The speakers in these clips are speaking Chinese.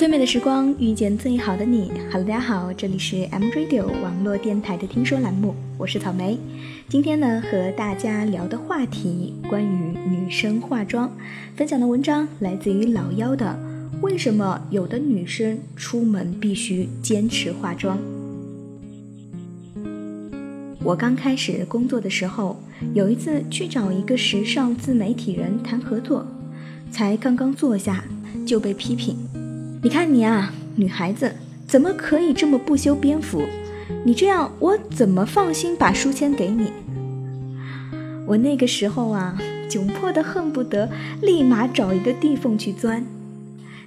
最美的时光遇见最好的你。Hello，大家好，这里是 M Radio 网络电台的听说栏目，我是草莓。今天呢，和大家聊的话题关于女生化妆，分享的文章来自于老妖的《为什么有的女生出门必须坚持化妆》。我刚开始工作的时候，有一次去找一个时尚自媒体人谈合作，才刚刚坐下就被批评。你看你啊，女孩子怎么可以这么不修边幅？你这样我怎么放心把书签给你？我那个时候啊，窘迫的恨不得立马找一个地缝去钻。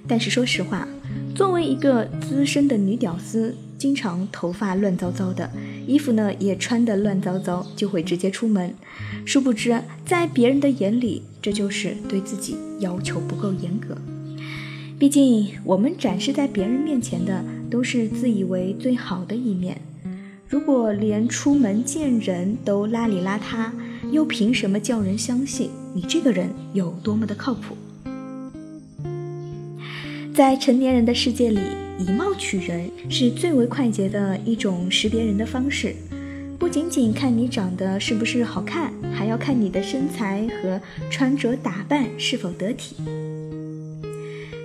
但是说实话，作为一个资深的女屌丝，经常头发乱糟糟的，衣服呢也穿得乱糟糟，就会直接出门。殊不知，在别人的眼里，这就是对自己要求不够严格。毕竟，我们展示在别人面前的都是自以为最好的一面。如果连出门见人都邋里邋遢，又凭什么叫人相信你这个人有多么的靠谱？在成年人的世界里，以貌取人是最为快捷的一种识别人的方式。不仅仅看你长得是不是好看，还要看你的身材和穿着打扮是否得体。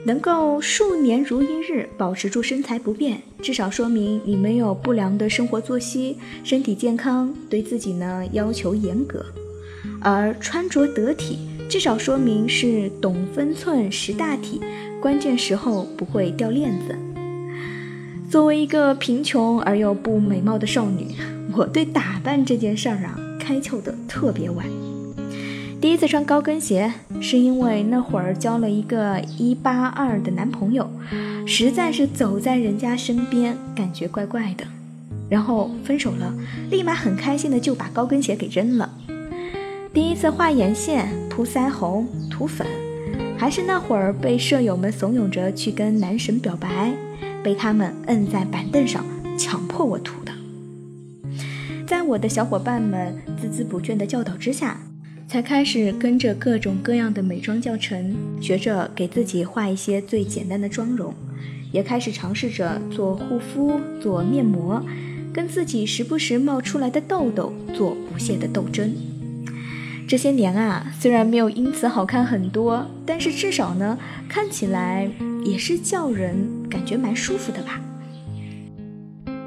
能够数年如一日保持住身材不变，至少说明你没有不良的生活作息，身体健康，对自己呢要求严格；而穿着得体，至少说明是懂分寸、识大体，关键时候不会掉链子。作为一个贫穷而又不美貌的少女，我对打扮这件事儿啊开窍的特别晚。第一次穿高跟鞋，是因为那会儿交了一个一八二的男朋友，实在是走在人家身边感觉怪怪的，然后分手了，立马很开心的就把高跟鞋给扔了。第一次画眼线、涂腮红、涂粉，还是那会儿被舍友们怂恿着去跟男神表白，被他们摁在板凳上强迫我涂的。在我的小伙伴们孜孜不倦的教导之下。才开始跟着各种各样的美妆教程，学着给自己画一些最简单的妆容，也开始尝试着做护肤、做面膜，跟自己时不时冒出来的痘痘做不懈的斗争。这些年啊，虽然没有因此好看很多，但是至少呢，看起来也是叫人感觉蛮舒服的吧。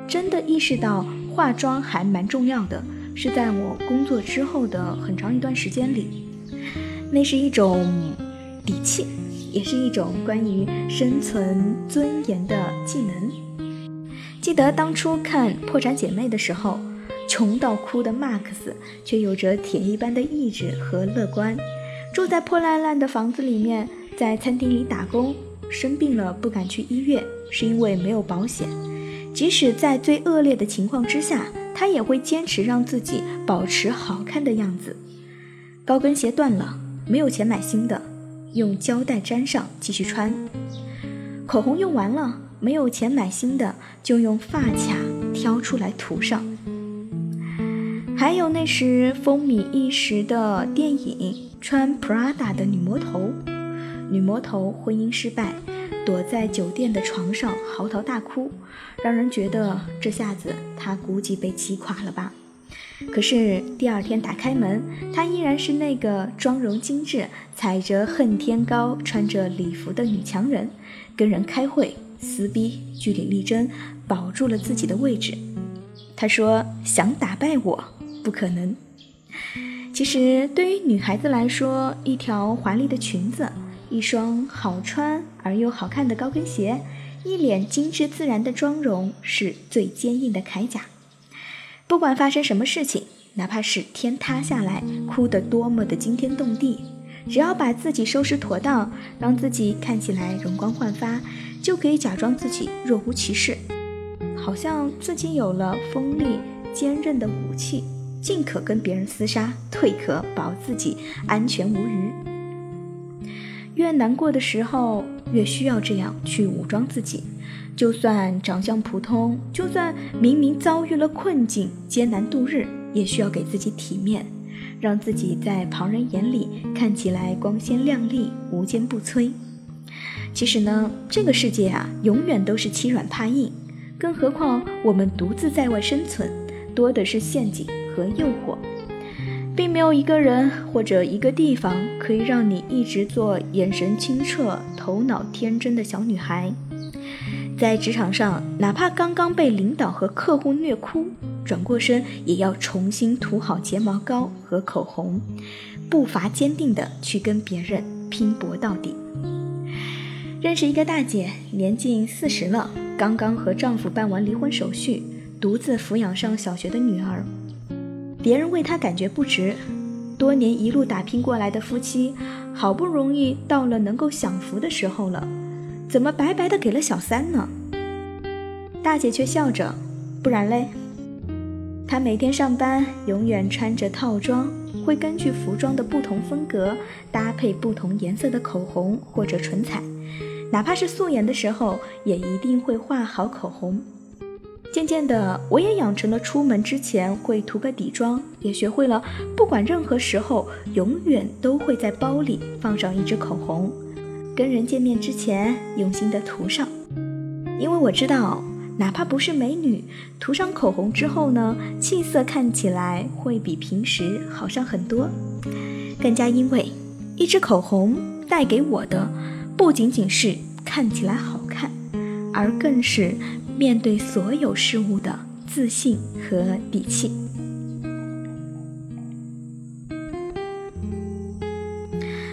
真的意识到化妆还蛮重要的。是在我工作之后的很长一段时间里，那是一种底气，也是一种关于生存尊严的技能。记得当初看《破产姐妹》的时候，穷到哭的 Max，却有着铁一般的意志和乐观，住在破烂烂的房子里面，在餐厅里打工，生病了不敢去医院，是因为没有保险。即使在最恶劣的情况之下。他也会坚持让自己保持好看的样子。高跟鞋断了，没有钱买新的，用胶带粘上继续穿。口红用完了，没有钱买新的，就用发卡挑出来涂上。还有那时风靡一时的电影，穿 Prada 的女魔头，女魔头婚姻失败。躲在酒店的床上嚎啕大哭，让人觉得这下子她估计被击垮了吧。可是第二天打开门，她依然是那个妆容精致、踩着恨天高、穿着礼服的女强人，跟人开会、撕逼、据理力争，保住了自己的位置。她说：“想打败我，不可能。”其实对于女孩子来说，一条华丽的裙子。一双好穿而又好看的高跟鞋，一脸精致自然的妆容，是最坚硬的铠甲。不管发生什么事情，哪怕是天塌下来，哭得多么的惊天动地，只要把自己收拾妥当，让自己看起来容光焕发，就可以假装自己若无其事，好像自己有了锋利坚韧的武器，进可跟别人厮杀，退可保自己安全无虞。越难过的时候，越需要这样去武装自己。就算长相普通，就算明明遭遇了困境，艰难度日，也需要给自己体面，让自己在旁人眼里看起来光鲜亮丽、无坚不摧。其实呢，这个世界啊，永远都是欺软怕硬，更何况我们独自在外生存，多的是陷阱和诱惑，并没有一个人或者一个地方可以让你一直做眼神清澈、头脑天真的小女孩。在职场上，哪怕刚刚被领导和客户虐哭，转过身也要重新涂好睫毛膏和口红，步伐坚定的去跟别人拼搏到底。认识一个大姐，年近四十了，刚刚和丈夫办完离婚手续，独自抚养上小学的女儿。别人为他感觉不值，多年一路打拼过来的夫妻，好不容易到了能够享福的时候了，怎么白白的给了小三呢？大姐却笑着，不然嘞？她每天上班永远穿着套装，会根据服装的不同风格搭配不同颜色的口红或者唇彩。哪怕是素颜的时候，也一定会画好口红。渐渐的，我也养成了出门之前会涂个底妆，也学会了不管任何时候，永远都会在包里放上一支口红，跟人见面之前用心的涂上。因为我知道，哪怕不是美女，涂上口红之后呢，气色看起来会比平时好上很多。更加因为，一支口红带给我的。不仅仅是看起来好看，而更是面对所有事物的自信和底气。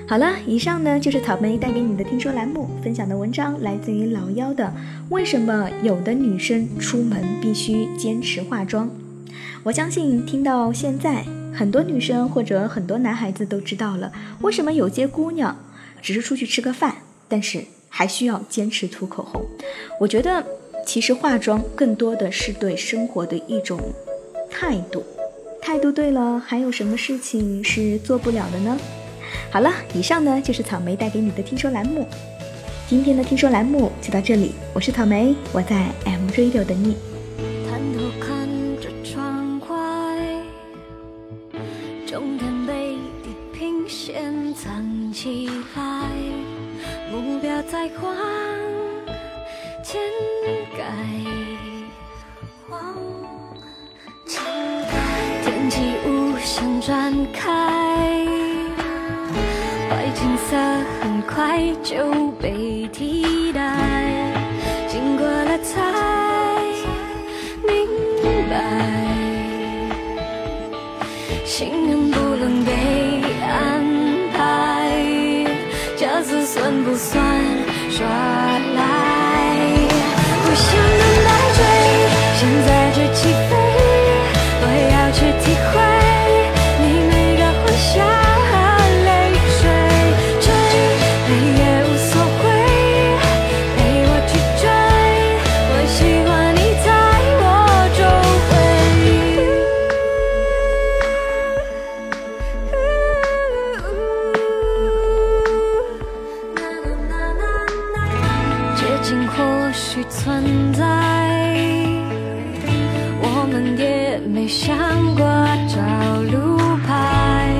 好了，以上呢就是草莓带给你的听说栏目分享的文章，来自于老妖的《为什么有的女生出门必须坚持化妆》。我相信听到现在，很多女生或者很多男孩子都知道了，为什么有些姑娘只是出去吃个饭。但是还需要坚持涂口红。我觉得，其实化妆更多的是对生活的一种态度。态度对了，还有什么事情是做不了的呢？好了，以上呢就是草莓带给你的听说栏目。今天的听说栏目就到这里，我是草莓，我在 M Radio 等你。在往前改，往前。天际无限展开，坏景色很快就被替代。经过了才明白，幸运不能被安排，加速算不算？抓来，不想等待追，现在就起飞，去存在。我们也没想过找路牌，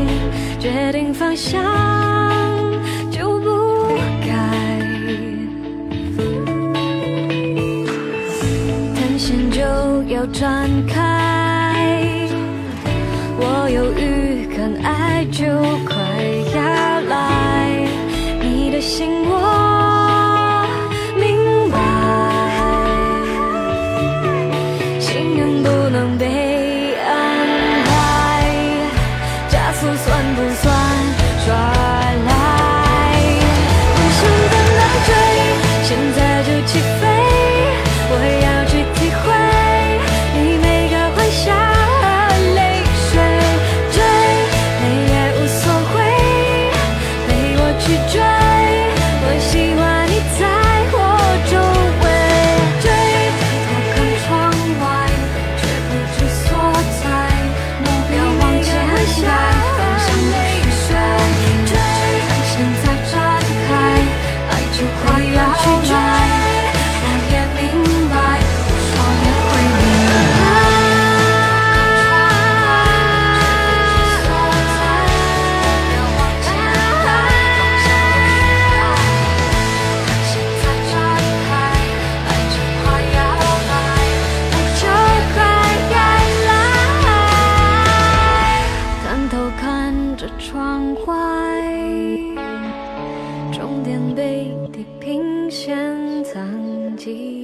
决定方向就不该。探险就要转开，我犹豫，可爱就。终点被地平线藏起。